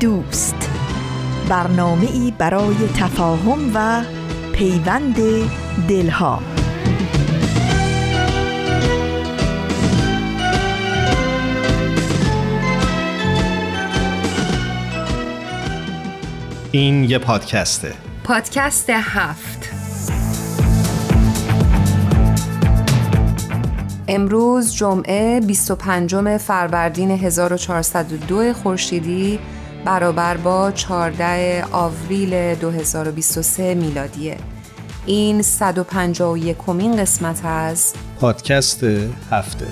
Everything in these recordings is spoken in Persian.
دوست. برنامه ای برای تفاهم و پیوند دلها. این یه پادکسته. پادکست هفت. امروز جمعه 25 فروردین 1402 خورشیدی. برابر با 14 آوریل 2023 میلادیه. این 151 کمین قسمت از پادکست هفته.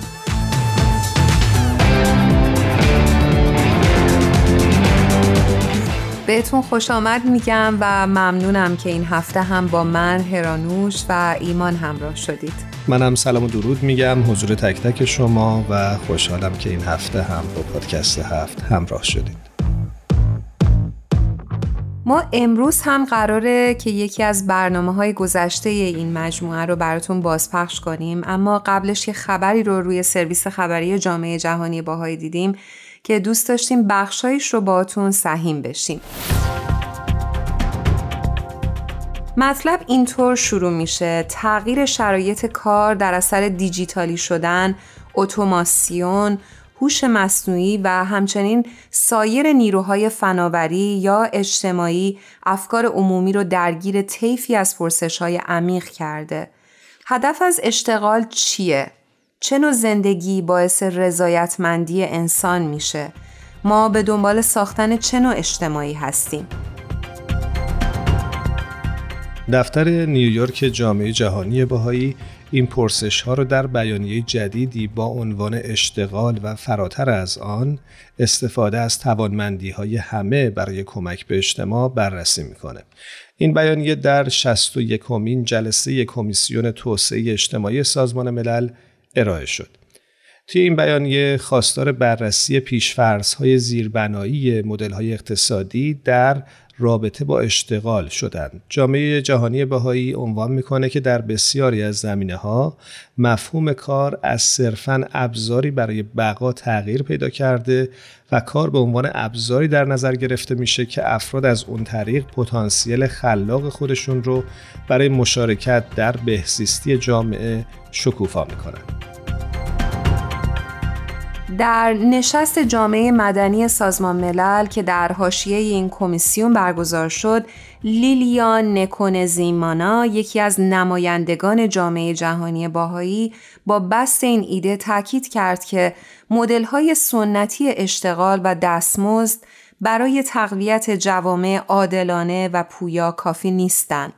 بهتون خوش آمد میگم و ممنونم که این هفته هم با من هرانوش و ایمان همراه شدید. منم سلام و درود میگم حضور تک تک شما و خوشحالم که این هفته هم با پادکست هفت همراه شدید. ما امروز هم قراره که یکی از برنامه های گذشته این مجموعه رو براتون بازپخش کنیم. اما قبلش یه خبری رو روی سرویس خبری جامعه جهانی باهایی دیدیم که دوست داشتیم بخشایش رو باتون سهیم بشیم. مطلب اینطور شروع میشه. تغییر شرایط کار در اثر دیجیتالی شدن اتوماسیون هوش مصنوعی و همچنین سایر نیروهای فناوری یا اجتماعی افکار عمومی رو درگیر طیفی از های عمیق کرده. هدف از اشتغال چیه؟ چه نوع زندگی باعث رضایتمندی انسان میشه؟ ما به دنبال ساختن چه نوع اجتماعی هستیم؟ دفتر نیویورک جامعه جهانی بهایی این پرسش ها را در بیانیه جدیدی با عنوان اشتغال و فراتر از آن استفاده از توانمندی های همه برای کمک به اجتماع بررسی می‌کنه. این بیانیه در 61 کمین جلسه کمیسیون توسعه اجتماعی سازمان ملل ارائه شد. توی این بیانیه خواستار بررسی پیشفرزهای زیربنایی های اقتصادی در رابطه با اشتغال شدند. جامعه جهانی بهایی عنوان می‌کنه که در بسیاری از زمینه ها مفهوم کار از صرفا ابزاری برای بقا تغییر پیدا کرده و کار به عنوان ابزاری در نظر گرفته میشه که افراد از اون طریق پتانسیل خلاق خودشون رو برای مشارکت در بهزیستی جامعه شکوفا می‌کنند. در نشست جامعه مدنی سازمان ملل که در حاشیه این کمیسیون برگزار شد لیلیان نکونزیمانا یکی از نمایندگان جامعه جهانی باهایی با بست این ایده تاکید کرد که های سنتی اشتغال و دستمزد برای تقویت جوامع عادلانه و پویا کافی نیستند.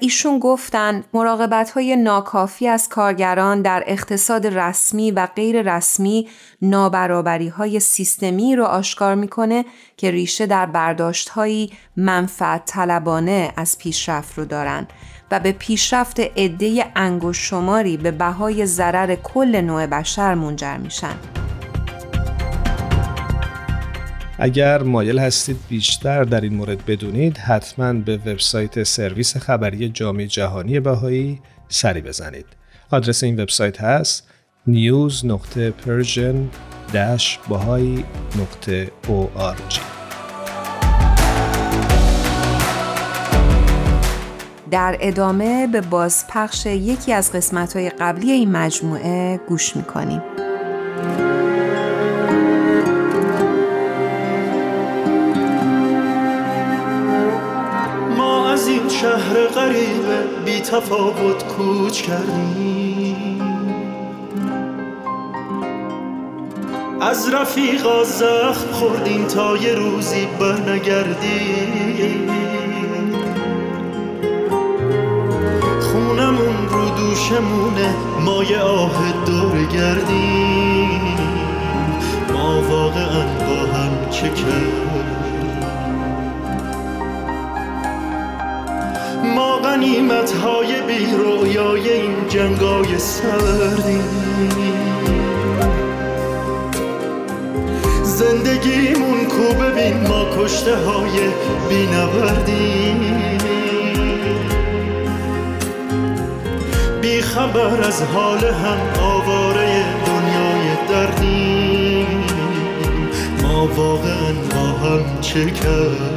ایشون گفتن مراقبت های ناکافی از کارگران در اقتصاد رسمی و غیر رسمی نابرابری های سیستمی رو آشکار می‌کنه که ریشه در برداشت هایی منفعت طلبانه از پیشرفت رو دارن و به پیشرفت عده انگوش شماری به بهای ضرر کل نوع بشر منجر میشن. اگر مایل هستید بیشتر در این مورد بدونید حتما به وبسایت سرویس خبری جامعه جهانی بهایی سری بزنید آدرس این وبسایت هست news.persian-bahai.org در ادامه به بازپخش یکی از قسمت های قبلی این مجموعه گوش می‌کنیم. تفاوت کوچ کردیم از رفیقا زخم خوردیم تا یه روزی برنگردیم خونمون رو دوشمونه ما مایه آه دور گردیم ما واقعا با هم چه کردیم ما غنیمت های بی رویای این جنگای سردی. زندگیمون کو ببین ما کشته های بی بی خبر از حال هم آواره دنیای دردی. ما واقعا با هم چه کردیم؟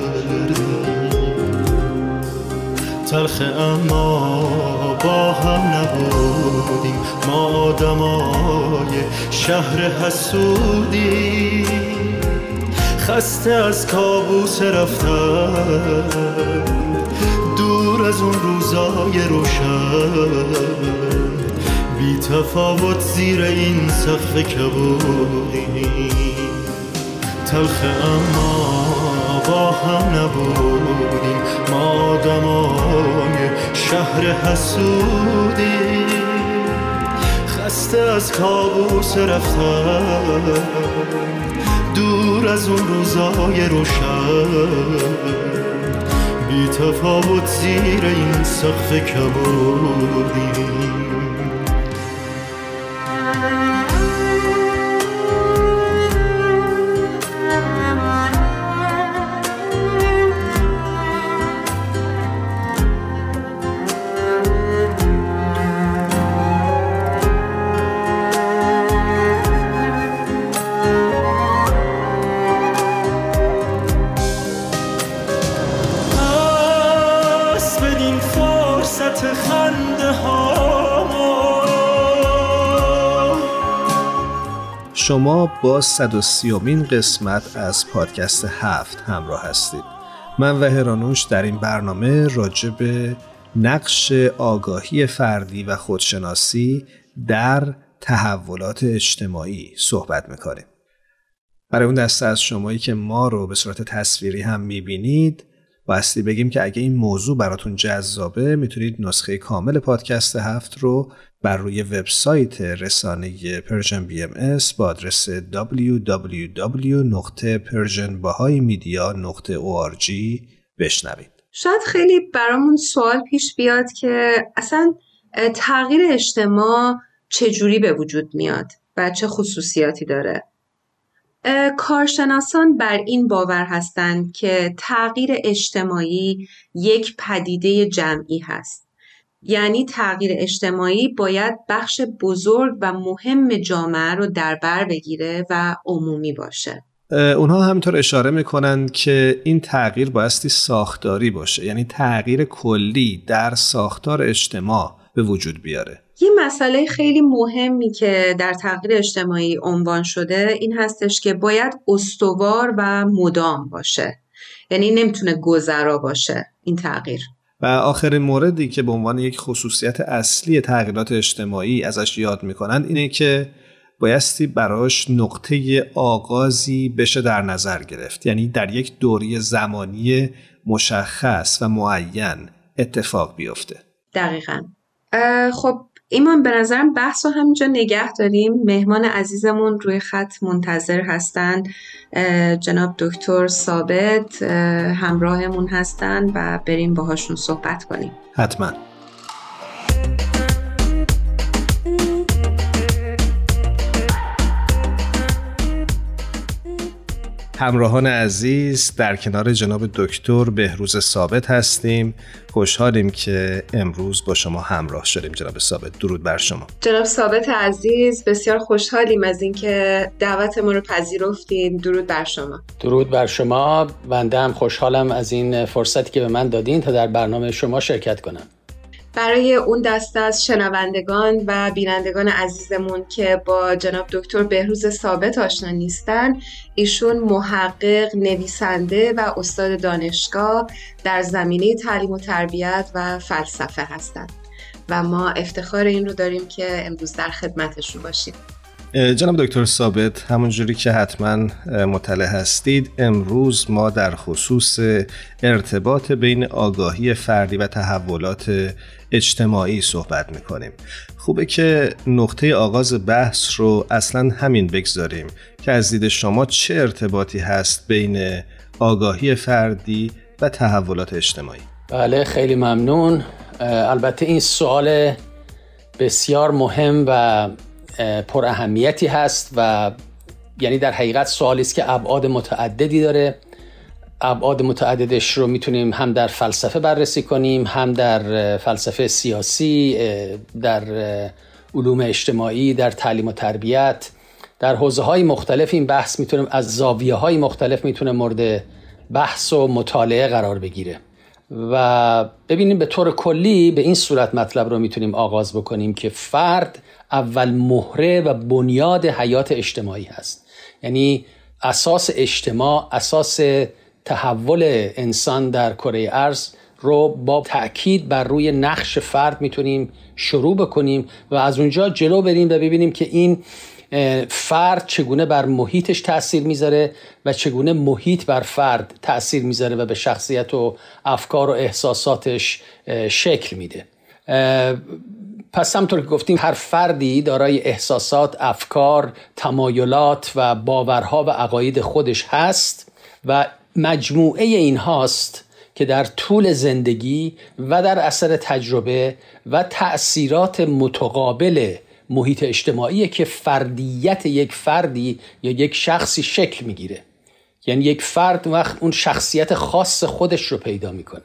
تلخ اما با هم نبودیم. ما آدمای شهر حسودی خسته از کابوس رفتن. دور از اون روزای روشن. بی تفاوت زیر این سقف کبودیم تلخ اما با هم نبودیم. ما آدمای شهر حسودی خسته از کابوس رفتن. دور از اون روزای روشن. بی تفاوت زیر این سقف کبودیم. با 130 امین قسمت از پادکست هفت همراه هستید. من و هرانوش در این برنامه راجع به نقش آگاهی فردی و خودشناسی در تحولات اجتماعی صحبت می‌کنیم. برای اون دسته از شمایی که ما رو به صورت تصویری هم می‌بینید باستی بگیم که اگه این موضوع براتون جذابه می‌تونید نسخه کامل پادکست هفت رو بر روی وبسایت رسانه Persian BMS با آدرس www.persianbahaimedia.org بشنوید. شاید خیلی برامون سوال پیش بیاد که اصلا تغییر اجتماع چجوری به وجود میاد و چه خصوصیاتی داره کارشناسان بر این باور هستند که تغییر اجتماعی یک پدیده جمعی هست یعنی تغییر اجتماعی باید بخش بزرگ و مهم جامعه رو در بر بگیره و عمومی باشه. اونها همینطور اشاره می‌کنن که این تغییر بایستی ساختاری باشه یعنی تغییر کلی در ساختار اجتماع به وجود بیاره. یه مسئله خیلی مهمی که در تغییر اجتماعی عنوان شده این هستش که باید استوار و مدام باشه. یعنی نمی‌تونه گذرا باشه این تغییر. و آخرین موردی که به عنوان یک خصوصیت اصلی تغییرات اجتماعی ازش یاد می‌کنند اینه که بایستی براش نقطه آغازی بشه در نظر گرفت. یعنی در یک دوری زمانی مشخص و معین اتفاق بیفته. دقیقا. خب ایمان به نظرم بحث رو همینجا نگه داریم. مهمان عزیزمون روی خط منتظر هستند جناب دکتر ثابت همراهمون هستند و بریم باهاشون صحبت کنیم. حتما. همراهان عزیز در کنار جناب دکتر بهروز ثابت هستیم. خوشحالیم که امروز با شما همراه شدیم. جناب ثابت درود بر شما. جناب ثابت عزیز بسیار خوشحالیم از اینکه دعوت ما رو پذیرفتین. درود بر شما. درود بر شما. بنده هم خوشحالم از این فرصتی که به من دادین تا در برنامه شما شرکت کنم. برای اون دسته از شنوندگان و بینندگان عزیزمون که با جناب دکتر بهروز ثابت آشنا نیستن ایشون محقق، نویسنده و استاد دانشگاه در زمینه تعلیم و تربیت و فلسفه هستند و ما افتخار این رو داریم که امروز در خدمتشون باشیم. جناب دکتر ثابت همونجوری که حتما مطلع هستید امروز ما در خصوص ارتباط بین آگاهی فردی و تحولات اجتماعی صحبت می‌کنیم. خوبه که نقطه آغاز بحث رو اصلا همین بگذاریم که از دید شما چه ارتباطی هست بین آگاهی فردی و تحولات اجتماعی؟ بله خیلی ممنون. البته این سوال بسیار مهم و پر اهمیتی هست و یعنی در حقیقت سوالی است که ابعاد متعددی داره. ابعاد متعددش رو می‌تونیم هم در فلسفه بررسی کنیم هم در فلسفه سیاسی در علوم اجتماعی در تعلیم و تربیت. در حوزه های مختلف این بحث می‌تونیم از زاویه های مختلف می‌تونه مورد بحث و مطالعه قرار بگیره. و ببینیم به طور کلی به این صورت مطلب رو می‌تونیم آغاز بکنیم که فرد اول مهره و بنیاد حیات اجتماعی هست. یعنی اساس اجتماع اساس تحول انسان در کره ارز رو با تاکید بر روی نقش فرد می‌تونیم شروع بکنیم و از اونجا جلو بریم و ببینیم که این فرد چگونه بر محیطش تاثیر می‌ذاره و چگونه محیط بر فرد تاثیر می‌ذاره و به شخصیت و افکار و احساساتش شکل میده. پس همطور که گفتیم هر فردی دارای احساسات، افکار، تمایلات و باورها و عقاید خودش هست و مجموعه این هاست که در طول زندگی و در اثر تجربه و تأثیرات متقابل محیط اجتماعی که فردیت یک فردی یا یک شخصی شکل می‌گیره. یعنی یک فرد وقت اون شخصیت خاص خودش رو پیدا می‌کنه.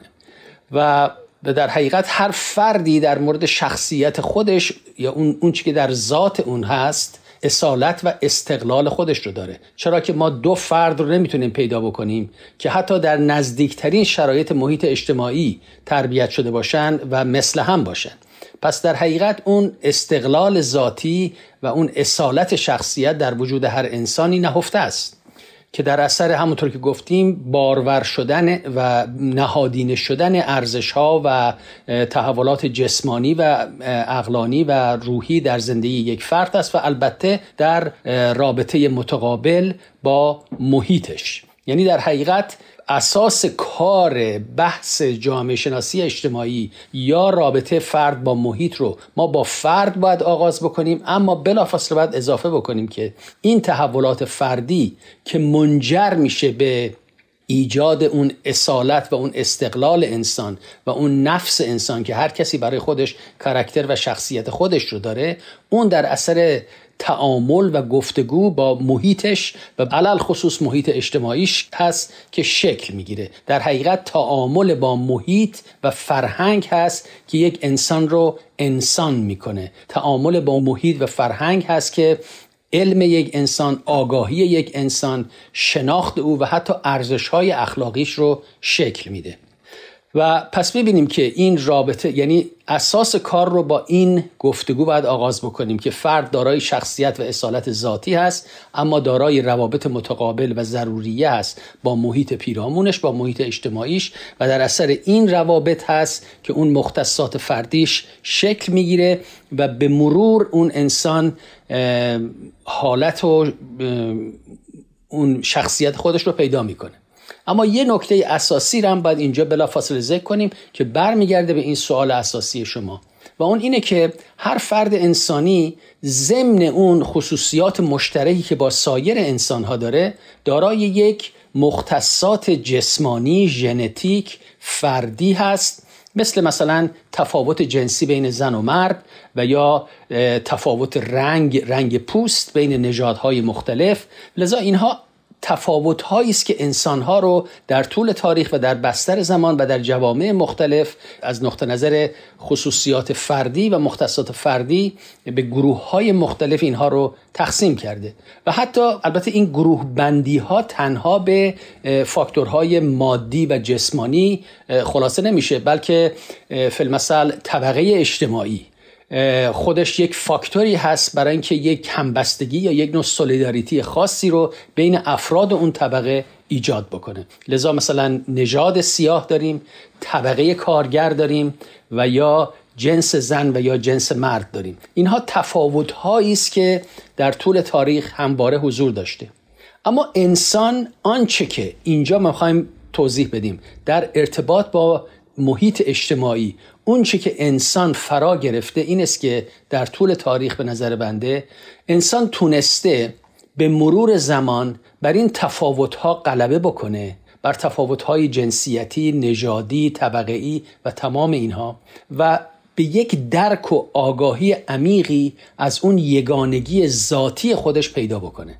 و در حقیقت هر فردی در مورد شخصیت خودش یا اون اون که در ذات اون هست اصالت و استقلال خودش رو داره. چرا که ما دو فرد رو نمی‌تونیم پیدا بکنیم که حتی در نزدیکترین شرایط محیط اجتماعی تربیت شده باشند و مثل هم باشند پس در حقیقت اون استقلال ذاتی و اون اصالت شخصیت در وجود هر انسانی نهفته است که در اثر همونطور که گفتیم بارور شدن و نهادینه شدن ارزش ها و تحولات جسمانی و اقلانی و روحی در زندگی یک فرد است و البته در رابطه متقابل با محیطش. یعنی در حقیقت اساس کار بحث جامعه شناسی اجتماعی یا رابطه فرد با محیط رو ما با فرد باید آغاز بکنیم اما بلافاصله باید اضافه بکنیم که این تحولات فردی که منجر میشه به ایجاد اون اصالت و اون استقلال انسان و اون نفس انسان که هر کسی برای خودش کرکتر و شخصیت خودش رو داره اون در اثر تعامل و گفتگو با محیطش و علل خصوص محیط اجتماعیش هست که شکل می‌گیره. در حقیقت تعامل با محیط و فرهنگ هست که یک انسان رو انسان می‌کنه. تعامل با محیط و فرهنگ هست که علم یک انسان آگاهی یک انسان شناخت او و حتی ارزش های اخلاقیش رو شکل میده. و پس ببینیم که این رابطه یعنی اساس کار رو با این گفتگو باید آغاز بکنیم که فرد دارای شخصیت و اصالت ذاتی هست اما دارای روابط متقابل و ضروریه هست. با محیط پیرامونش با محیط اجتماعیش و در اثر این روابط هست که اون مختصات فردیش شکل می‌گیره و به مرور اون انسان حالت و اون شخصیت خودش رو پیدا می‌کنه. اما یه نکته اساسی رو هم باید اینجا بلافاصله ذکر کنیم که برمیگرده به این سوال اساسی شما. و اون اینه که هر فرد انسانی ضمن اون خصوصیات مشترکی که با سایر انسان ها داره دارای یک مختصات جسمانی ژنتیک فردی هست مثل مثلا تفاوت جنسی بین زن و مرد و یا تفاوت رنگ رنگ پوست بین نژادهای مختلف. لذا اینها تفاوت است که انسان ها رو در طول تاریخ و در بستر زمان و در جوامع مختلف از نقطه نظر خصوصیات فردی و مختصات فردی به گروه های مختلف اینها رو تقسیم کرده. و حتی البته این گروه بندی ها تنها به فاکتورهای مادی و جسمانی خلاصه نمیشه بلکه فیلمسل طبقه اجتماعی خودش یک فاکتوری هست برای اینکه یک همبستگی یا یک نوع سولیداریتی خاصی رو بین افراد اون طبقه ایجاد بکنه. لذا مثلا نژاد سیاه داریم طبقه کارگر داریم و یا جنس زن و یا جنس مرد داریم. اینها تفاوت است که در طول تاریخ همواره حضور داشته. اما انسان آنچه که اینجا ما توضیح بدیم در ارتباط با محیط اجتماعی اونچه که انسان فرا گرفته این است که در طول تاریخ به نظر بنده انسان تونسته به مرور زمان بر این تفاوتها غلبه بکنه بر تفاوتهای جنسیتی، نژادی، طبقه‌ای و تمام اینها و به یک درک و آگاهی عمیقی از اون یگانگی ذاتی خودش پیدا بکنه.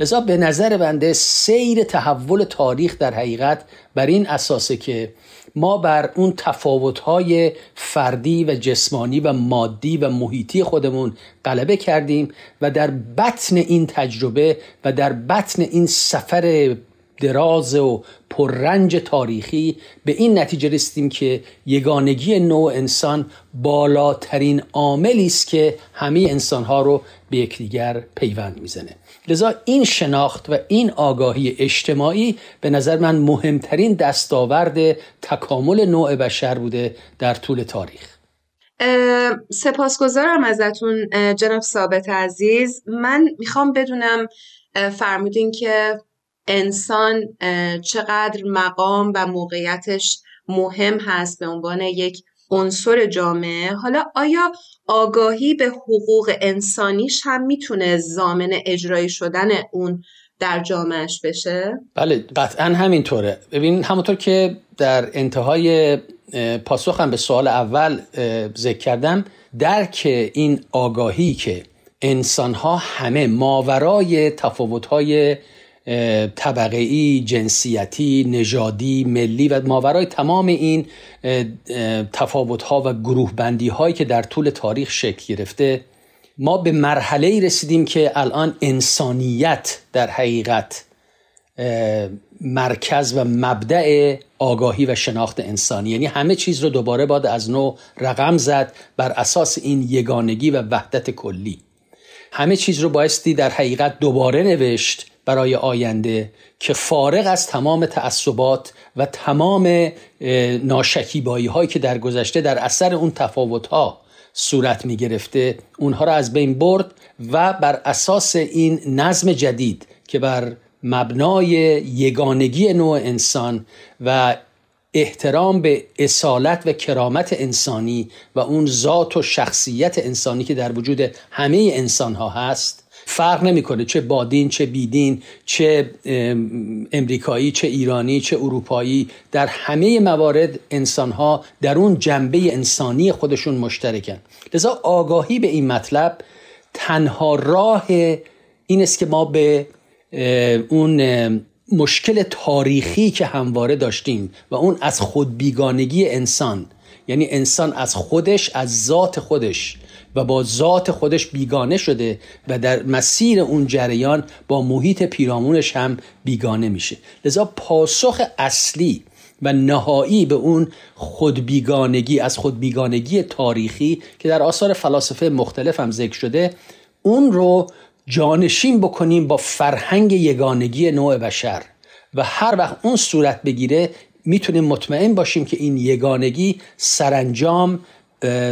لذا به نظر بنده سیر تحول تاریخ در حقیقت بر این اساسه که ما بر اون تفاوت‌های فردی و جسمانی و مادی و محیطی خودمون غلبه کردیم و در بطن این تجربه و در بطن این سفر دراز و پررنج تاریخی به این نتیجه رسیدیم که یگانگی نوع انسان بالاترین عاملی است که همه انسانها رو به یکدیگر پیوند می‌زنه. لذا این شناخت و این آگاهی اجتماعی به نظر من مهمترین دستاورد تکامل نوع بشر بوده در طول تاریخ. سپاسگزارم ازتون جناب ثابت عزیز. من می‌خوام بدونم فرمودین که انسان چقدر مقام و موقعیتش مهم هست به عنوان یک عنصر جامعه حالا آیا آگاهی به حقوق انسانیش هم می‌تونه زامن اجرایی شدن اون در جامعهش بشه؟ بله قطعا همینطوره ببین همونطور که در انتهای پاسخم به سوال اول ذکر کردم درک این آگاهی که انسان ها همه ماورای تفاوت های طبقه ای جنسیتی نژادی ملی و ماورای تمام این تفاوت ها و گروه بندی هایی که در طول تاریخ شکل گرفته ما به مرحله ای رسیدیم که الان انسانیت در حقیقت مرکز و مبدع آگاهی و شناخت انسانی. یعنی همه چیز رو دوباره باید از نو رقم زد بر اساس این یگانگی و وحدت کلی. همه چیز رو بایستی در حقیقت دوباره نوشت برای آینده که فارغ از تمام تعصبات و تمام ناشکیبایی هایی که در گذشته در اثر اون تفاوت ها صورت می گرفته اونها را از بین برد و بر اساس این نظم جدید که بر مبنای یگانگی نوع انسان و احترام به اصالت و کرامت انسانی و اون ذات و شخصیت انسانی که در وجود همه انسان ها هست فرق نمی‌کنه چه بادین چه بیدین چه امریکایی چه ایرانی چه اروپایی. در همه موارد انسان ها در اون جنبه انسانی خودشون مشترکن. لذا آگاهی به این مطلب تنها راه این است که ما به اون مشکل تاریخی که همواره داشتیم و اون از خودبیگانگی انسان یعنی انسان از خودش از ذات خودش و با ذات خودش بیگانه شده و در مسیر اون جریان با محیط پیرامونش هم بیگانه میشه. لذا پاسخ اصلی و نهایی به اون خودبیگانگی از خودبیگانگی تاریخی که در آثار فلاسفه مختلف هم ذکر شده اون رو جانشین بکنیم با فرهنگ یگانگی نوع بشر. و هر وقت اون صورت بگیره می‌تونیم مطمئن باشیم که این یگانگی سرانجام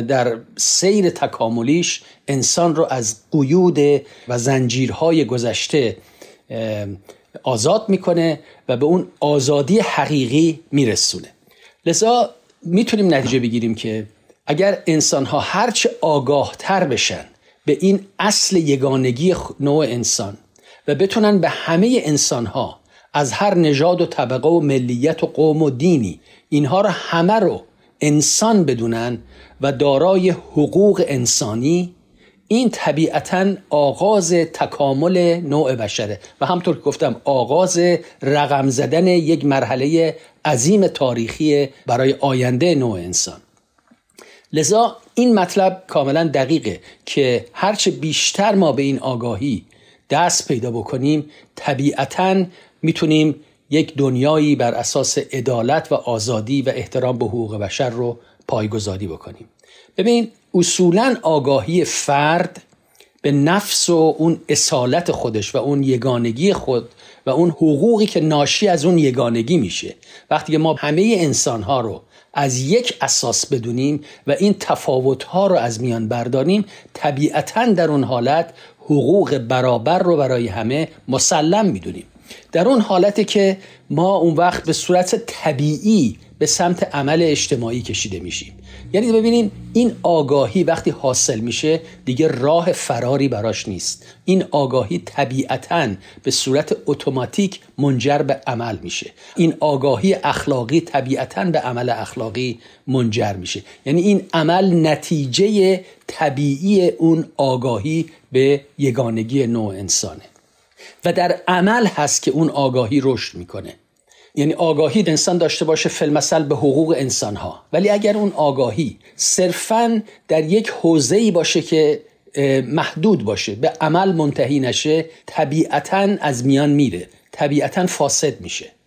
در سیر تکاملیش انسان رو از قیود و زنجیرهای گذشته آزاد می‌کنه و به اون آزادی حقیقی میرسونه. لذا می‌تونیم نتیجه بگیریم که اگر انسان ها هرچه آگاه تر بشن به این اصل یگانگی نوع انسان و بتونن به همه انسان ها از هر نژاد و طبقه و ملیت و قوم و دینی اینها رو همه رو انسان بدونن و دارای حقوق انسانی این طبیعتا آغاز تکامل نوع بشره. و همطور که گفتم آغاز رقم زدن یک مرحله عظیم تاریخی برای آینده نوع انسان. لذا این مطلب کاملا دقیقه که هرچه بیشتر ما به این آگاهی دست پیدا بکنیم طبیعتا می‌تونیم یک دنیایی بر اساس عدالت و آزادی و احترام به حقوق بشر رو پایگذاری بکنیم. ببین اصولا آگاهی فرد به نفس و اون اصالت خودش و اون یگانگی خود و اون حقوقی که ناشی از اون یگانگی میشه. وقتی که ما همه انسان ها رو از یک اساس بدونیم و این تفاوت ها رو از میان برداریم طبیعتا در اون حالت حقوق برابر رو برای همه مسلم می‌دونیم. در اون حالتی که ما اون وقت به صورت طبیعی به سمت عمل اجتماعی کشیده میشیم. یعنی ببینین این آگاهی وقتی حاصل میشه دیگه راه فراری براش نیست. این آگاهی طبیعتا به صورت اتوماتیک منجر به عمل میشه. این آگاهی اخلاقی طبیعتا به عمل اخلاقی منجر میشه. یعنی این عمل نتیجه طبیعی اون آگاهی به یگانگی نوع انسانه. و در عمل هست که اون آگاهی رشد می‌کنه. یعنی آگاهی انسان داشته باشه فلمثل به حقوق انسان ها ولی اگر اون آگاهی صرفا در یک حوزه باشه که محدود باشه به عمل منتهی نشه طبیعتا از میان میره. طبیعتا فاسد میشه.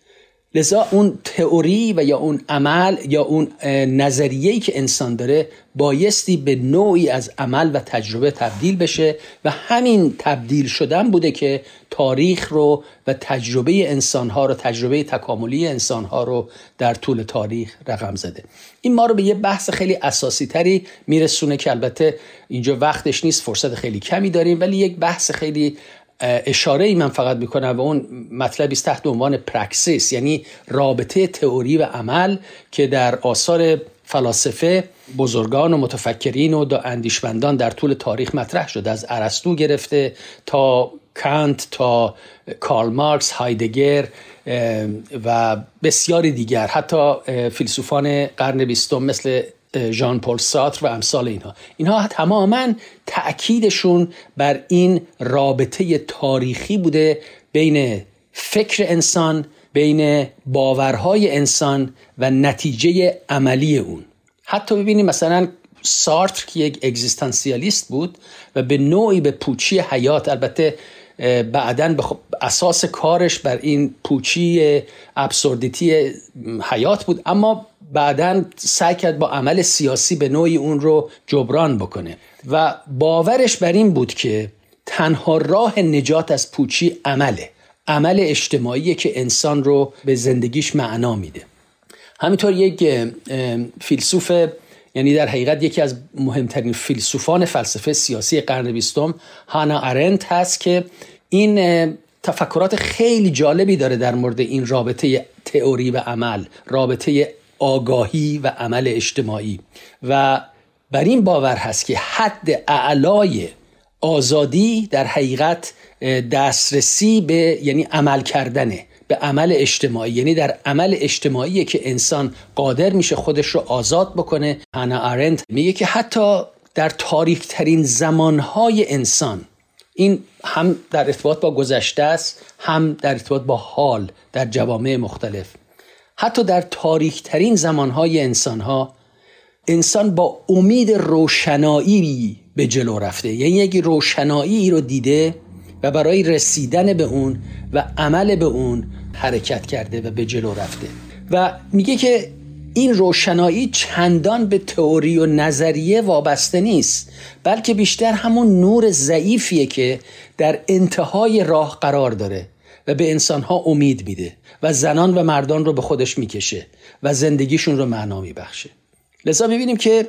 لذا اون تئوری و یا اون عمل یا اون نظریه‌ای که انسان داره بایستی به نوعی از عمل و تجربه تبدیل بشه و همین تبدیل شدن بوده که تاریخ رو و تجربه انسانها رو تجربه تکاملی انسانها رو در طول تاریخ رقم زده. این ما رو به یه بحث خیلی اساسی تری میرسونه که البته اینجا وقتش نیست فرصت خیلی کمی داریم ولی یک بحث خیلی اشاره ای من فقط می‌کنم و اون مطلبی است تحت عنوان praxis یعنی رابطه تئوری و عمل که در آثار فلاسفه بزرگان و متفکرین و اندیشمندان در طول تاریخ مطرح شده از ارسطو گرفته تا کانت تا کارل مارکس هایدگر و بسیاری دیگر. حتی فیلسوفان قرن بیستم مثل ژان پل سارتر و امثال اینها. اینها تماما تأکیدشون بر این رابطه تاریخی بوده بین فکر انسان بین باورهای انسان و نتیجه عملی اون. حتی ببینیم مثلا سارتر که یک اگزیستانسیالیست بود و به نوعی به پوچی حیات البته بعدا به اساس کارش بر این پوچی ابسوردیتی حیات بود. اما بعدا سعی کرد با عمل سیاسی به نوعی اون رو جبران بکنه. و باورش بر این بود که تنها راه نجات از پوچی عمله. عمل اجتماعی که انسان رو به زندگیش معنا میده. همینطور یک فیلسوف یعنی در حقیقت یکی از مهمترین فیلسوفان فلسفه سیاسی قرن بیستم هانا ارنت هست که این تفکرات خیلی جالبی داره در مورد این رابطه تئوری و عمل رابطه آگاهی و عمل اجتماعی. و بر این باور هست که حد اعلای آزادی در حقیقت دسترسی به یعنی عمل کردنه به عمل اجتماعی. یعنی در عمل اجتماعی که انسان قادر میشه خودش رو آزاد بکنه. هانا آرنت میگه که حتی در تاریک ترین زمانهای انسان این هم در ارتباط با گذشته است هم در ارتباط با حال در جوامع مختلف. حتی در تاریک ترین زمانهای انسانها انسان با امید روشنایی به جلو رفته. یعنی یک روشنایی رو دیده و برای رسیدن به اون و عمل به اون حرکت کرده و به جلو رفته. و میگه که این روشنایی چندان به تئوری و نظریه وابسته نیست بلکه بیشتر همون نور ضعیفیه که در انتهای راه قرار داره. و به انسانها امید میده و زنان و مردان رو به خودش می‌کشه و زندگیشون رو معنا میبخشه. لذا می‌بینیم که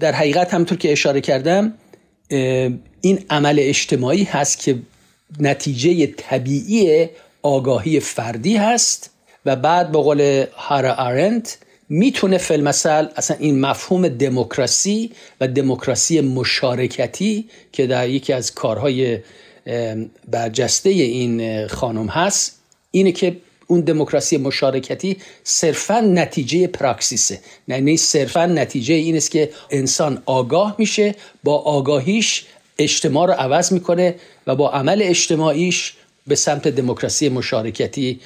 در حقیقت همطور که اشاره کردم این عمل اجتماعی هست که نتیجه طبیعی آگاهی فردی هست و بعد به قول هارا آرنت می‌تونه فلمسل اصلا این مفهوم دموکراسی و دموکراسی مشارکتی که در یکی از کارهای برجسته این خانم هست اینه که اون دموکراسی مشارکتی صرفا نتیجه پراکسیسه. یعنی صرفا نتیجه این است که انسان آگاه میشه با آگاهیش اجتماع رو عوض می‌کنه و با عمل اجتماعیش به سمت دموکراسی مشارکتی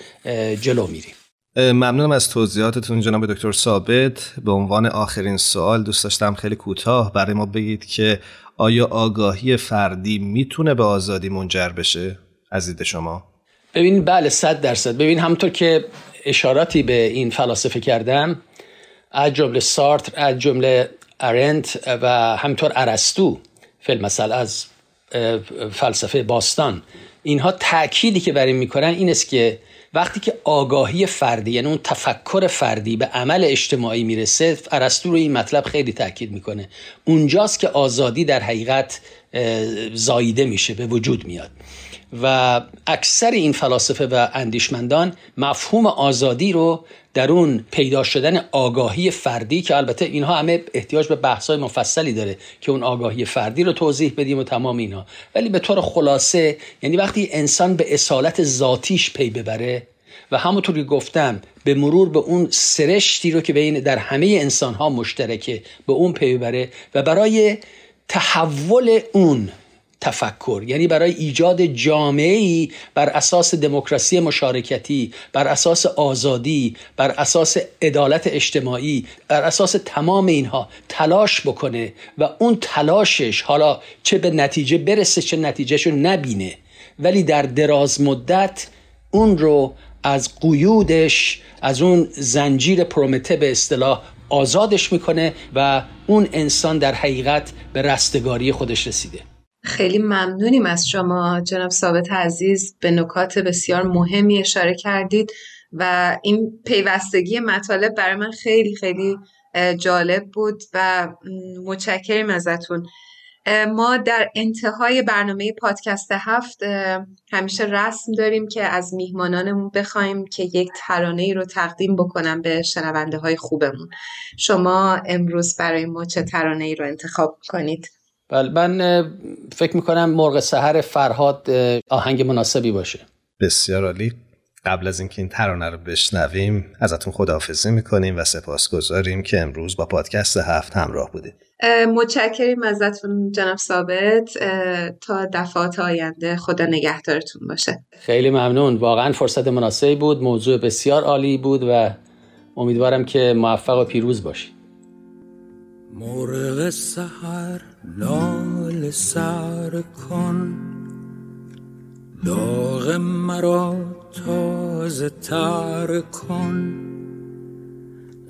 جلو میریم. ممنونم از توضیحاتتون جناب دکتر ثابت. به عنوان آخرین سوال دوست داشتم خیلی کوتاه برای ما بگید که آیا آگاهی فردی می‌تونه به آزادی منجر بشه؟ از دید شما. ببین بله صد درصد. ببین همونطور که اشاراتی به این فلاسفه کردم از جمله سارتر از جمله ارنت و همطور ارسطو مثل از فلسفه باستان اینها تأکیدی که بر این می‌کنن این است که وقتی که آگاهی فردی یعنی اون تفکر فردی به عمل اجتماعی می‌رسه ارسطو رو این مطلب خیلی تاکید می‌کنه. اونجاست که آزادی در حقیقت زاییده میشه به وجود میاد. و اکثر این فلاسفه و اندیشمندان مفهوم آزادی رو در اون پیدا شدن آگاهی فردی که البته اینها همه احتیاج به بحث‌های مفصلی داره که اون آگاهی فردی رو توضیح بدیم و تمام اینها ولی به طور خلاصه یعنی وقتی انسان به اصالت ذاتیش پی ببره و همونطور که گفتم به مرور به اون سرشتی رو که بین در همه انسان ها مشترکه به اون پی ببره و برای تحول اون تفکر یعنی برای ایجاد جامعه بر اساس دموکراسی مشارکتی بر اساس آزادی بر اساس عدالت اجتماعی بر اساس تمام اینها تلاش بکنه و اون تلاشش حالا چه به نتیجه برسه چه نتیجهشو نبینه. ولی در دراز مدت اون رو از قیودش از اون زنجیر پرومته به اصطلاح آزادش می‌کنه و اون انسان در حقیقت به رستگاری خودش رسیده. خیلی ممنونیم از شما جناب ثابت عزیز به نکات بسیار مهمی اشاره کردید و این پیوستگی مطالب برای من خیلی خیلی جالب بود و متشکریم ازتون. ما در انتهای برنامه پادکست هفت همیشه رسم داریم که از میهمانانمون بخوایم که یک ترانه ای رو تقدیم بکنم به شنونده های خوبمون. شما امروز برای ما چه ترانه ای رو انتخاب کنید؟ بله من فکر می‌کنم مرغ سهر فرهاد آهنگ مناسبی باشه. بسیار عالی. قبل از اینکه این ترانه رو بشنویم ازتون خداحافظی می‌کنیم و سپاسگزاریم که امروز با پادکست هفت همراه بودید. متشکریم ازتون جناب ثابت. تا دفعات آینده خدا نگهدارتون باشه. خیلی ممنون. واقعا فرصت مناسبی بود موضوع بسیار عالی بود و امیدوارم که موفق و پیروز باشید. مرغ سحر لال سر کن. داغ مرا تازه تر کن.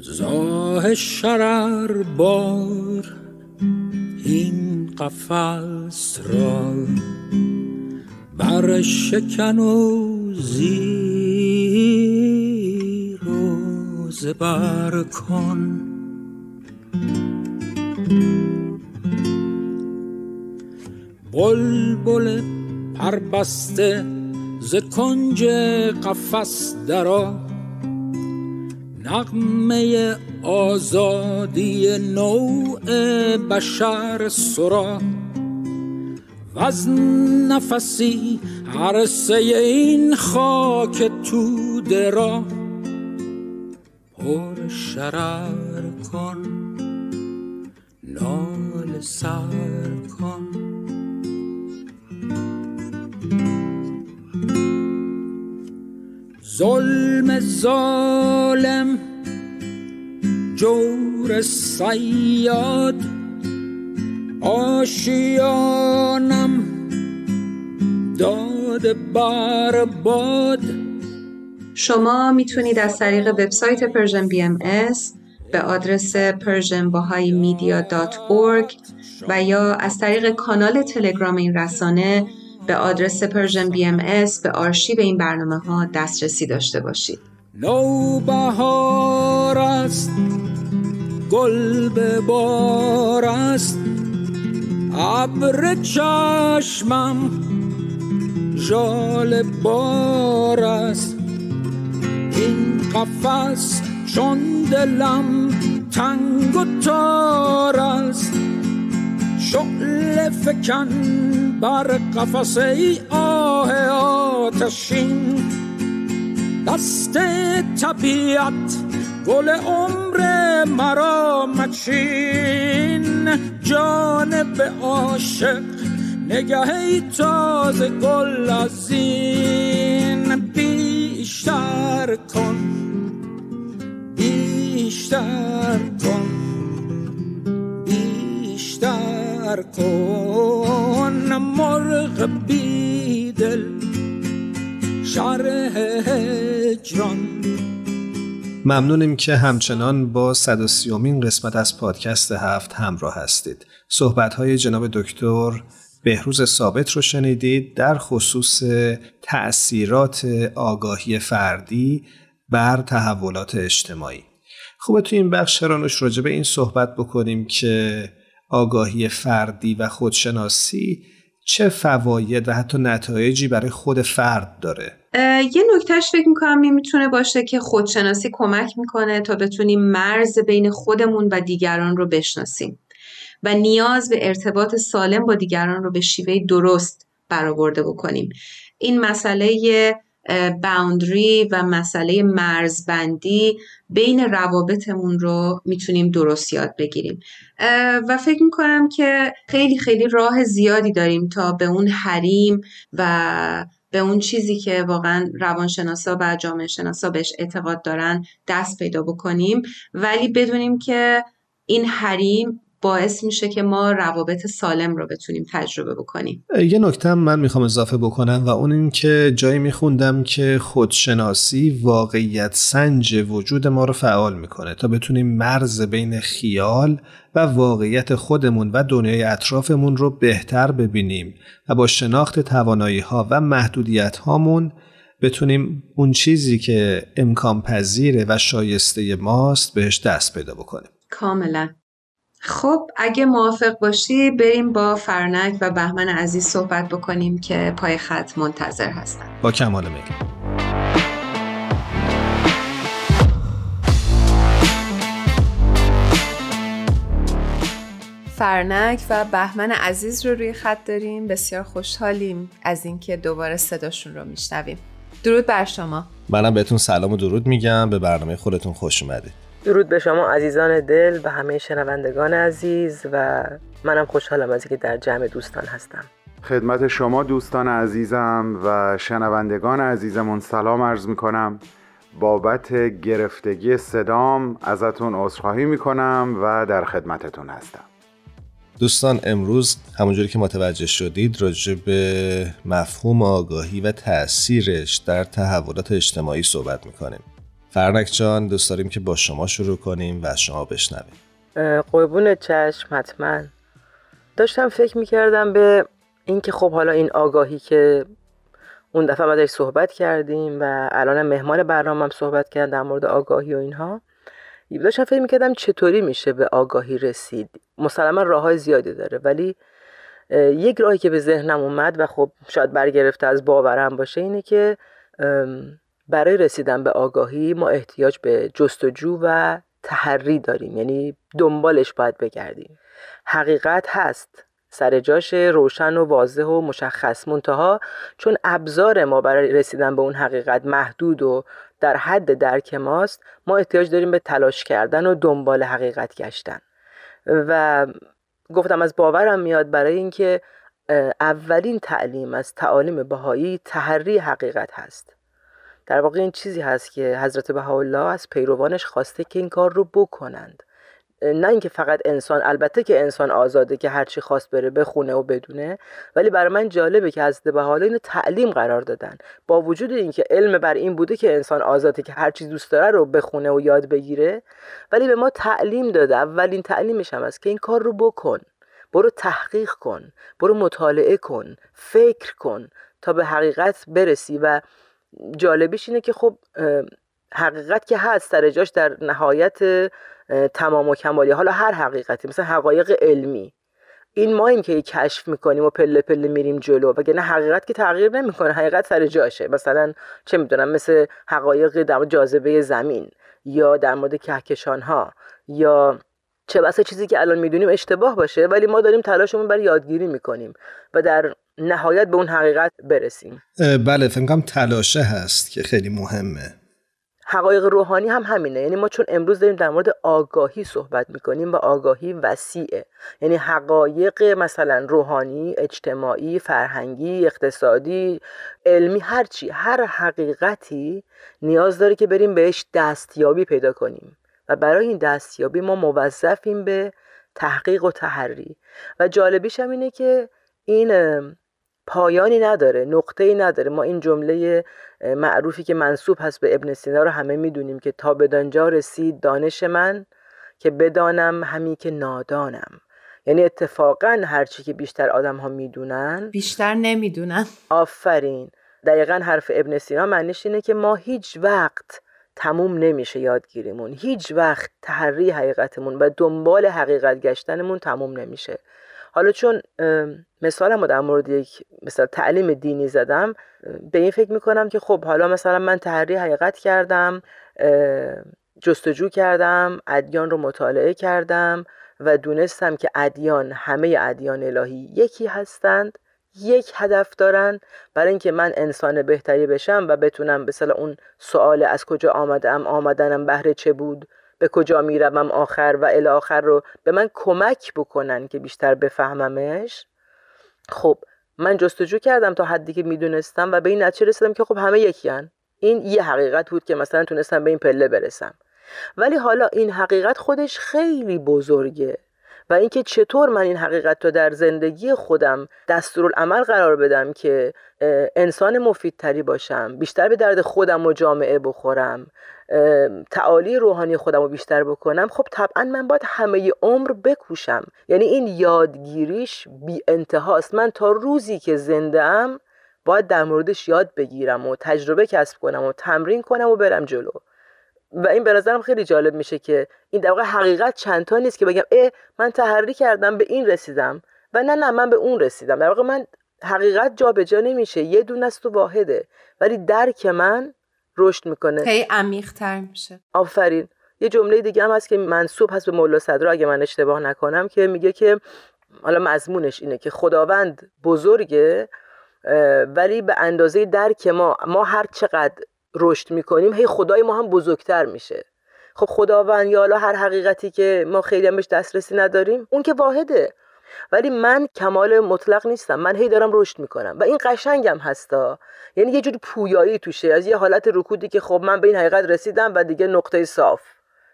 زاه شرر بار این قفص را. بر شکن و زیر و زبر کن. بلبل پربسته ز کنج قفس درا نغمه آزادی نوع بشر سرا. و از نفسی عرصه این خاک توده را. پر شرر کن نال سر کن. ظلم ظالم جور سیاد آشیانم داد بر باد. شما می‌تونید از طریق وبسایت Persian BM به آدرس persianbahaimedia.org و یا از طریق کانال تلگرام این رسانه به آدرس Persian BMS به آرشیو این برنامه ها دسترسی داشته باشید. نو بهار است گل به بار است ابر چشمم جال بار است. این قفس چون دلم تنگ و تار است شعل فکن بر قفس ای آه آتشین دست طبیعت گل عمر مرا مچین جانب عاشق نگه تازه گل از این بیشتر کن بیشتر کن. بیشتر کن. مرغ بیدل شرح هجران. ممنونیم که همچنان با 130 قسمت از پادکست هفت همراه هستید. صحبت های جناب دکتر بهروز ثابت رو شنیدید در خصوص تأثیرات آگاهی فردی بر تحولات اجتماعی. خوبه تو این بخش رانوش راجع به این صحبت بکنیم که آگاهی فردی و خودشناسی چه فواید و حتی نتایجی برای خود فرد داره. یه نکتهش فکر می‌کنم می‌تونه باشه که خودشناسی کمک می‌کنه تا بتونیم مرز بین خودمون و دیگران رو بشناسیم و نیاز به ارتباط سالم با دیگران رو به شیوه درست برآورده بکنیم. این مسئله باوندری و مسئله مرزبندی بین روابطمون رو می‌تونیم درست یاد بگیریم. و فکر می‌کنم که خیلی خیلی راه زیادی داریم تا به اون حریم و به اون چیزی که واقعا روانشناسا و جامعه شناسا بهش اعتقاد دارن دست پیدا بکنیم. ولی بدونیم که این حریم باعث میشه که ما روابط سالم رو بتونیم تجربه بکنیم. یه نکته من می‌خوام اضافه بکنم و اون این که جایی میخوندم که خودشناسی واقعیت سنج وجود ما رو فعال می‌کنه تا بتونیم مرز بین خیال و واقعیت خودمون و دنیای اطرافمون رو بهتر ببینیم و با شناخت توانایی ها و محدودیت هامون بتونیم اون چیزی که امکان پذیره و شایسته ماست بهش دست پیدا بکنیم. کاملا. خب اگه موافق باشی بریم با فرنک و بهمن عزیز صحبت بکنیم که پای خط منتظر هستن. با کمال میل فرنک و بهمن عزیز رو روی خط داریم. بسیار خوشحالیم از اینکه دوباره صداشون رو میشنویم. درود بر شما. منم بهتون سلام و درود میگم. به برنامه خودتون خوش اومدید. درود به شما عزیزان دل و همه شنوندگان عزیز و منم خوشحالم از اینکه در جمع دوستان هستم. خدمت شما دوستان عزیزم و شنوندگان عزیزمون سلام عرض می‌کنم. بابت گرفتگی صدام ازتون عذرخواهی می‌کنم و در خدمتتون هستم. دوستان امروز همونجوری که متوجه شدید راجع به مفهوم آگاهی و تاثیرش در تحولات اجتماعی صحبت می‌کنیم. فرنک جان دوست داریم که با شما شروع کنیم و شما بشنویم. قربون چشم حتما. داشتم فکر می‌کردم به اینکه خب حالا این آگاهی که اون دفعه ما صحبت کردیم و الان مهمان برنامه صحبت کردن در مورد آگاهی و اینها داشتم فکر می‌کردم چطوری میشه به آگاهی رسید. مسلما راه زیادی داره ولی یک راهی که به ذهنم اومد و خب شاید برگرفته از باورم باشه اینه که برای رسیدن به آگاهی ما احتیاج به جستجو و تحری داریم. یعنی دنبالش باید بگردیم. حقیقت هست. سر جاش روشن و واضح و مشخص منتها چون ابزار ما برای رسیدن به اون حقیقت محدود و در حد درک ماست ما احتیاج داریم به تلاش کردن و دنبال حقیقت گشتن. و گفتم از باورم میاد برای اینکه اولین تعلیم از تعالیم بهایی تحری حقیقت هست. در واقع این چیزی هست که حضرت بهاءالله از پیروانش خواسته که این کار رو بکنند. نه اینکه فقط انسان البته که انسان آزاده که هرچی خواست بره بخونه و بدونه ولی برای من جالبه که حضرت بهاءالله اینو تعلیم قرار دادن. با وجود اینکه علم بر این بوده که انسان آزاده که هرچی دوست داره رو بخونه و یاد بگیره ولی به ما تعلیم داده. اولین تعلیمش هم است که این کار رو بکن. برو تحقیق کن. برو مطالعه کن. فکر کن تا به حقیقت برسی و جالبیش اینه که خب حقیقت که هست سر جاش در نهایت تمام و کمالی. حالا هر حقیقتی مثلا حقایق علمی. این ما این که کشف می‌کنیم و پله پله میریم جلو نه حقیقت که تغییر نمی‌کنه حقیقت سر جاشه. مثلا چه می‌دونم مثل حقایق در جاذبه زمین یا در مورد کهکشان ها یا چه بسا چیزی که الان می‌دونیم اشتباه باشه ولی ما داریم تلاشمون برای یادگیری می‌کنیم. و در نهایت به اون حقیقت برسیم. بله فکر تلاشه هست که خیلی مهمه. حقایق روحانی هم همینه. یعنی ما چون امروز داریم در مورد آگاهی صحبت می‌کنیم و آگاهی وسیعه. یعنی حقایق مثلا روحانی اجتماعی فرهنگی اقتصادی علمی هرچی هر حقیقتی نیاز داره که بریم بهش دستیابی پیدا کنیم. و برای این دستیابی ما موظفیم به تحقیق و تحری. و جالبیش هم اینه که این پایانی نداره نقطه ای نداره. ما این جمله معروفی که منصوب هست به ابن سینا رو همه می‌دونیم که تا بدانجا رسید دانش من که بدانم همی که نادانم. یعنی اتفاقا هرچی که بیشتر آدم ها می‌دونن بیشتر نمی‌دونن. آفرین. دقیقا حرف ابن سینا معنیش اینه که ما هیچ وقت تموم نمیشه یادگیریمون. هیچ وقت تحری حقیقتمون و دنبال حقیقت گشتنمون تموم نمیشه. حالا چون مثال در مورد یک مثلا تعلیم دینی زدم به این فکر می‌کنم که خب حالا مثلا من تحری حقیقت کردم جستجو کردم ادیان رو مطالعه کردم و دونستم که ادیان همه ادیان الهی یکی هستند یک هدف دارن برای اینکه من انسان بهتری بشم و بتونم به اون سوال از کجا آمدم آمدنم بهره چه بود؟ به کجا می‌روم آخر و الی آخر رو به من کمک بکنن که بیشتر بفهممش؟ خب من جستجو کردم تا حدی که می‌دونستم و به این نتیجه رسیدم که خب همه یکی هن. این یه حقیقت بود که مثلا تونستم به این پله برسم. ولی حالا این حقیقت خودش خیلی بزرگه. و اینکه چطور من این حقیقت رو در زندگی خودم دستورالعمل قرار بدم که انسان مفیدتری باشم بیشتر به درد خودم و جامعه بخورم تعالی روحانی خودم رو بیشتر بکنم خب طبعا من باید همه عمر بکوشم. یعنی این یادگیریش بی انتهاست. من تا روزی که زنده ام باید در موردش یاد بگیرم و تجربه کسب کنم و تمرین کنم و برم جلو. و این به نظرم خیلی جالب میشه که این در واقع حقیقت چندتا نیست که بگم اه من تحری کردم به این رسیدم و نه نه من به اون رسیدم. در واقع من حقیقت جابجا نمیشه یه دونه است و واحده. ولی درک من رشد می‌کنه. خیلی عمیق تر میشه. آفرین. یه جمله دیگه هم هست که منصوب هست به مولا صدرا اگه من اشتباه نکنم که میگه که حالا مضمونش اینه که خداوند بزرگه ولی به اندازه درک ما ما هر چقدر رشد می‌کنیم هی خدای ما هم بزرگتر میشه. خب خداوند یا حالا هر حقیقتی که ما خیلی هم بهش دسترسی نداریم اون که واحده. ولی من کمال مطلق نیستم. من هی دارم رشد می‌کنم. و این قشنگم هستا. یعنی یه جوری پویایی توشه. از یه حالت رکودی که خب من به این حقیقت رسیدم و دیگه نقطه صاف.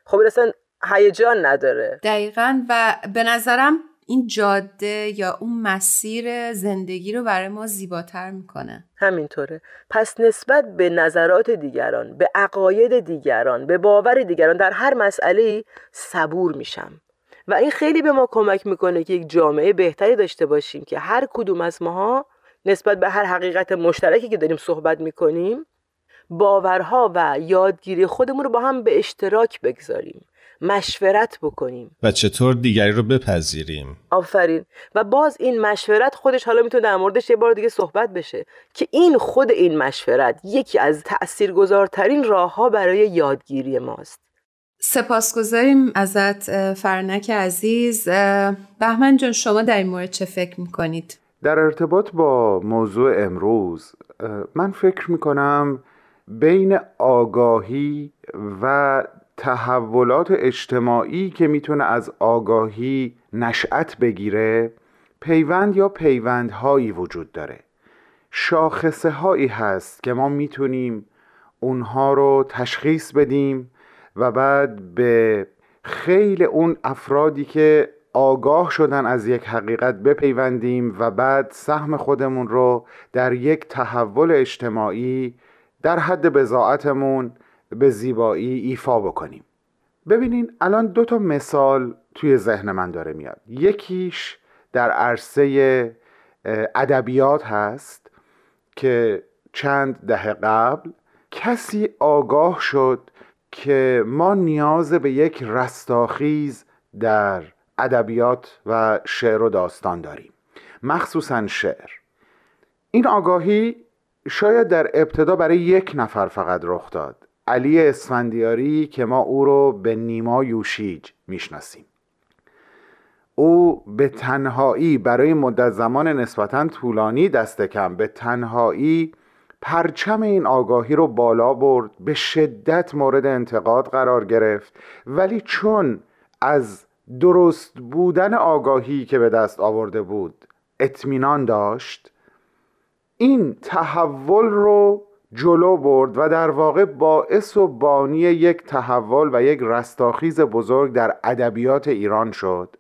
خب اصلا هیجان نداره. دقیقا. و به نظرم این جاده یا اون مسیر زندگی رو برای ما زیباتر می‌کنه. همینطوره. پس نسبت به نظرات دیگران به عقاید دیگران به باور دیگران در هر مسئله صبور میشم. و این خیلی به ما کمک می‌کنه که یک جامعه بهتری داشته باشیم که هر کدوم از ماها نسبت به هر حقیقت مشترکی که داریم صحبت می‌کنیم باورها و یادگیری خودمون رو با هم به اشتراک بگذاریم. مشورت بکنیم. و چطور دیگری رو بپذیریم؟ آفرین. و باز این مشورت خودش حالا می‌تونه در موردش یه بار دیگه صحبت بشه که این خود این مشورت یکی از تاثیرگذارترین راه ها برای یادگیری ماست. سپاسگزاریم ازت فرنک عزیز. بهمن جان شما در این مورد چه فکر می‌کنید؟ در ارتباط با موضوع امروز من فکر می‌کنم بین آگاهی و تحولات اجتماعی که می‌تونه از آگاهی نشأت بگیره پیوند یا پیوندهایی وجود داره. شاخصه هایی هست که ما می‌تونیم اونها رو تشخیص بدیم و بعد به خیلی اون افرادی که آگاه شدن از یک حقیقت بپیوندیم و بعد سهم خودمون رو در یک تحول اجتماعی در حد بزاعتمون به زیبایی ایفا بکنیم. ببینین الان دو تا مثال توی ذهن من داره میاد. یکیش در عرصه ادبیات هست که چند دهه قبل کسی آگاه شد که ما نیاز به یک رستاخیز در ادبیات و شعر و داستان داریم. مخصوصا شعر. این آگاهی شاید در ابتدا برای یک نفر فقط رخ داد. علی اسفندیاری که ما او رو به نیما یوشیج می‌شناسیم. او به تنهایی برای مدت زمان نسبتا طولانی دست کم به تنهایی پرچم این آگاهی رو بالا برد به شدت مورد انتقاد قرار گرفت ولی چون از درست بودن آگاهی که به دست آورده بود اطمینان داشت این تحول رو جلو برد و در واقع باعث و بانی یک تحول و یک رستاخیز بزرگ در ادبیات ایران شد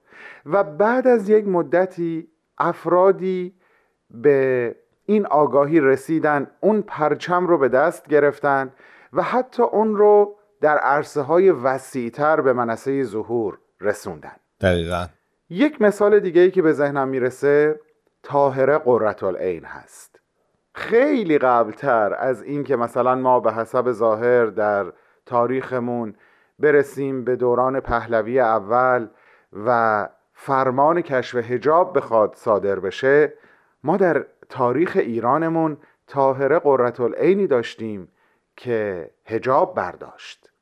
و بعد از یک مدتی افرادی به این آگاهی رسیدن اون پرچم رو به دست گرفتن و حتی اون رو در عرصه های وسیعتر به منصه ظهور رسوندن. دقیقا. یک مثال دیگه ای که به ذهنم می‌رسه تاهره قررت هست. خیلی قبلتر از اینکه مثلا ما به حسب ظاهر در تاریخمون برسیم به دوران پهلوی اول و فرمان کشف هجاب بخواد صادر بشه ما در تاریخ ایرانمون تاهره قررت العینی داشتیم که هجاب برداشت.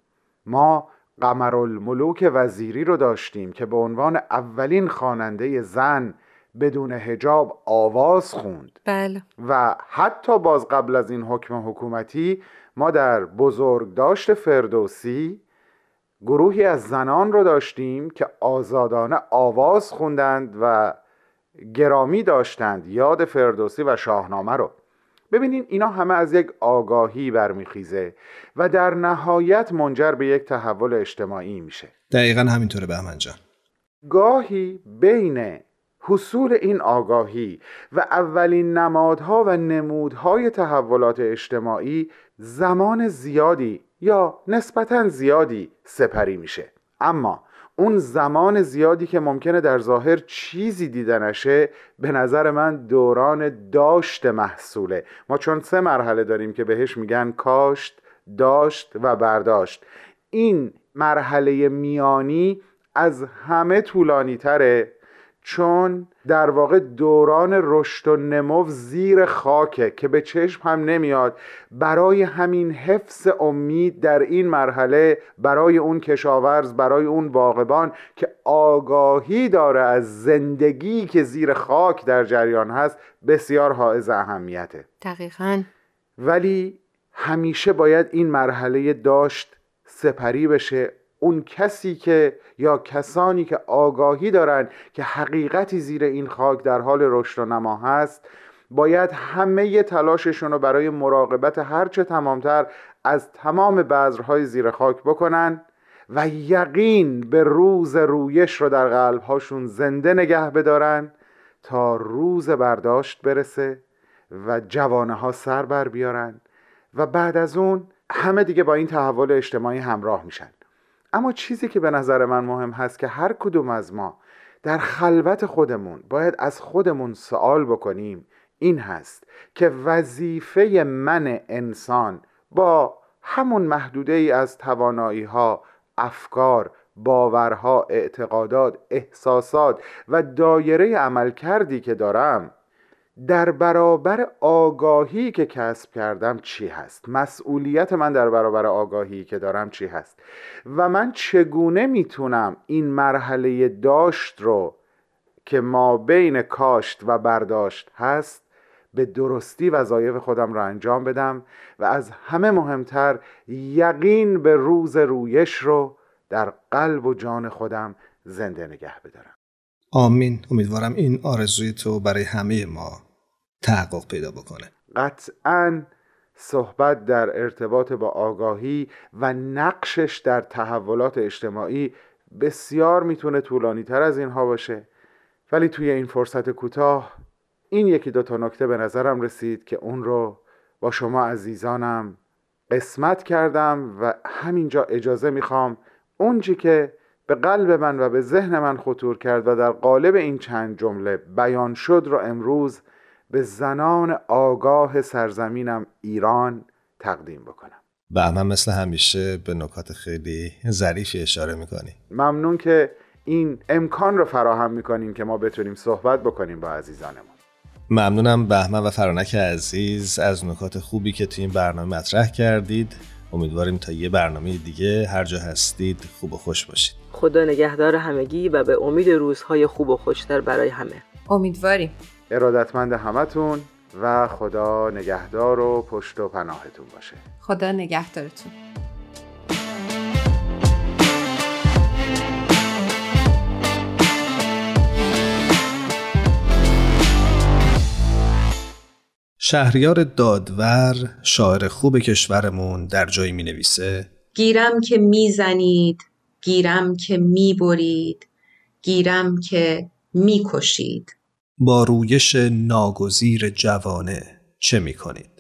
ما قمرالملوک وزیری رو داشتیم که به عنوان اولین خواننده زن بدون هجاب آواز خوند. بله. و حتی باز قبل از این حکم حکومتی ما در بزرگداشت فردوسی گروهی از زنان رو داشتیم که آزادانه آواز خوندند و گرامی داشتند یاد فردوسی و شاهنامه رو. ببینین اینا همه از یک آگاهی برمیخیزه و در نهایت منجر به یک تحول اجتماعی میشه. دقیقا همینطوره بهمن جان. گاهی بین حصول این آگاهی و اولین نمادها و نمودهای تحولات اجتماعی زمان زیادی یا نسبتا زیادی سپری میشه. اما اون زمان زیادی که ممکنه در ظاهر چیزی دیده نشه به نظر من دوران داشت محصوله. ما چون سه مرحله داریم که بهش میگن کاشت داشت و برداشت. این مرحله میانی از همه طولانی تره چون در واقع دوران رشد و نمو زیر خاکه که به چشم هم نمیاد. برای همین حفظ امید در این مرحله برای اون کشاورز برای اون باغبان که آگاهی داره از زندگی که زیر خاک در جریان هست بسیار حائز اهمیته. دقیقا. ولی همیشه باید این مرحله داشت سپری بشه اون کسی که یا کسانی که آگاهی دارند که حقیقتی زیر این خاک در حال رشد و نما هست باید همه تلاششون رو برای مراقبت هرچه تمامتر از تمام بذرهای زیر خاک بکنن و یقین به روز رویش رو در قلبهاشون زنده نگه بدارن تا روز برداشت برسه و جوانه ها سر بر بیارن و بعد از اون همه دیگه با این تحول اجتماعی همراه میشن. اما چیزی که به نظر من مهم هست که هر کدوم از ما در خلوت خودمون باید از خودمون سوال بکنیم این هست که وظیفه من انسان با همون محدوده ای از توانایی ها افکار باورها اعتقادات احساسات و دایره عمل کردی که دارم در برابر آگاهی که کسب کردم چی هست؟ مسئولیت من در برابر آگاهی که دارم چی هست؟ و من چگونه می‌تونم این مرحله داشت رو که ما بین کاشت و برداشت هست به درستی وظایف خودم را انجام بدم و از همه مهمتر یقین به روز رویش رو در قلب و جان خودم زنده نگه بدارم. آمین. امیدوارم این آرزوی تو برای همه ما تحقق پیدا بکنه. قطعا صحبت در ارتباط با آگاهی و نقشش در تحولات اجتماعی بسیار می‌تونه طولانی تر از اینها باشه. ولی توی این فرصت کوتاه این یکی دو تا نکته به نظرم رسید که اون رو با شما عزیزانم قسمت کردم و همینجا اجازه می‌خوام اونچه که به قلب من و به ذهن من خطور کرد و در قالب این چند جمله بیان شد رو امروز به زنان آگاه سرزمینم ایران تقدیم بکنم. من مثل همیشه به نکات خیلی ظریفی اشاره می‌کنی. ممنون که این امکان رو فراهم می‌کنیم که ما بتونیم صحبت بکنیم با عزیزانمون. ممنونم بهمن و فرانک عزیز از نکات خوبی که تو این برنامه مطرح کردید. امیدواریم تا یه برنامه دیگه هر جا هستید خوب و خوش باشید. خدا نگهدار همگی و به امید روزهای خوب و خوشتر برای همه. امیدواریم. ارادتمند همتون و خدا نگهدار و پشت و پناهتون باشه. خدا نگهدارتون. شهریار دادور شاعر خوب کشورمون در جایی می نویسه گیرم که می‌زنید گیرم که می‌برید گیرم که می‌کشید با رویش ناگزیر جوانه چه می کنید؟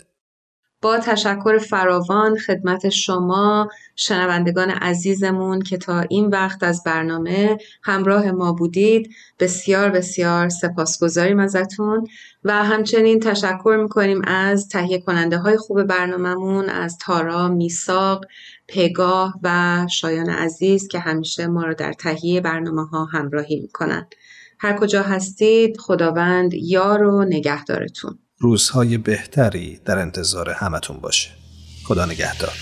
با تشکر فراوان خدمت شما شنوندگان عزیزمون که تا این وقت از برنامه همراه ما بودید بسیار بسیار سپاسگزاریم ازتون و همچنین تشکر می‌کنیم از تهیه کننده های خوب برنامهمون از تارا، میساق، پگاه و شایان عزیز که همیشه ما رو در تهیه برنامه ها همراهی می‌کنن. هر کجا هستید خداوند یار و نگهدارتون. روزهای بهتری در انتظار همتون باشه. خدا نگهدار.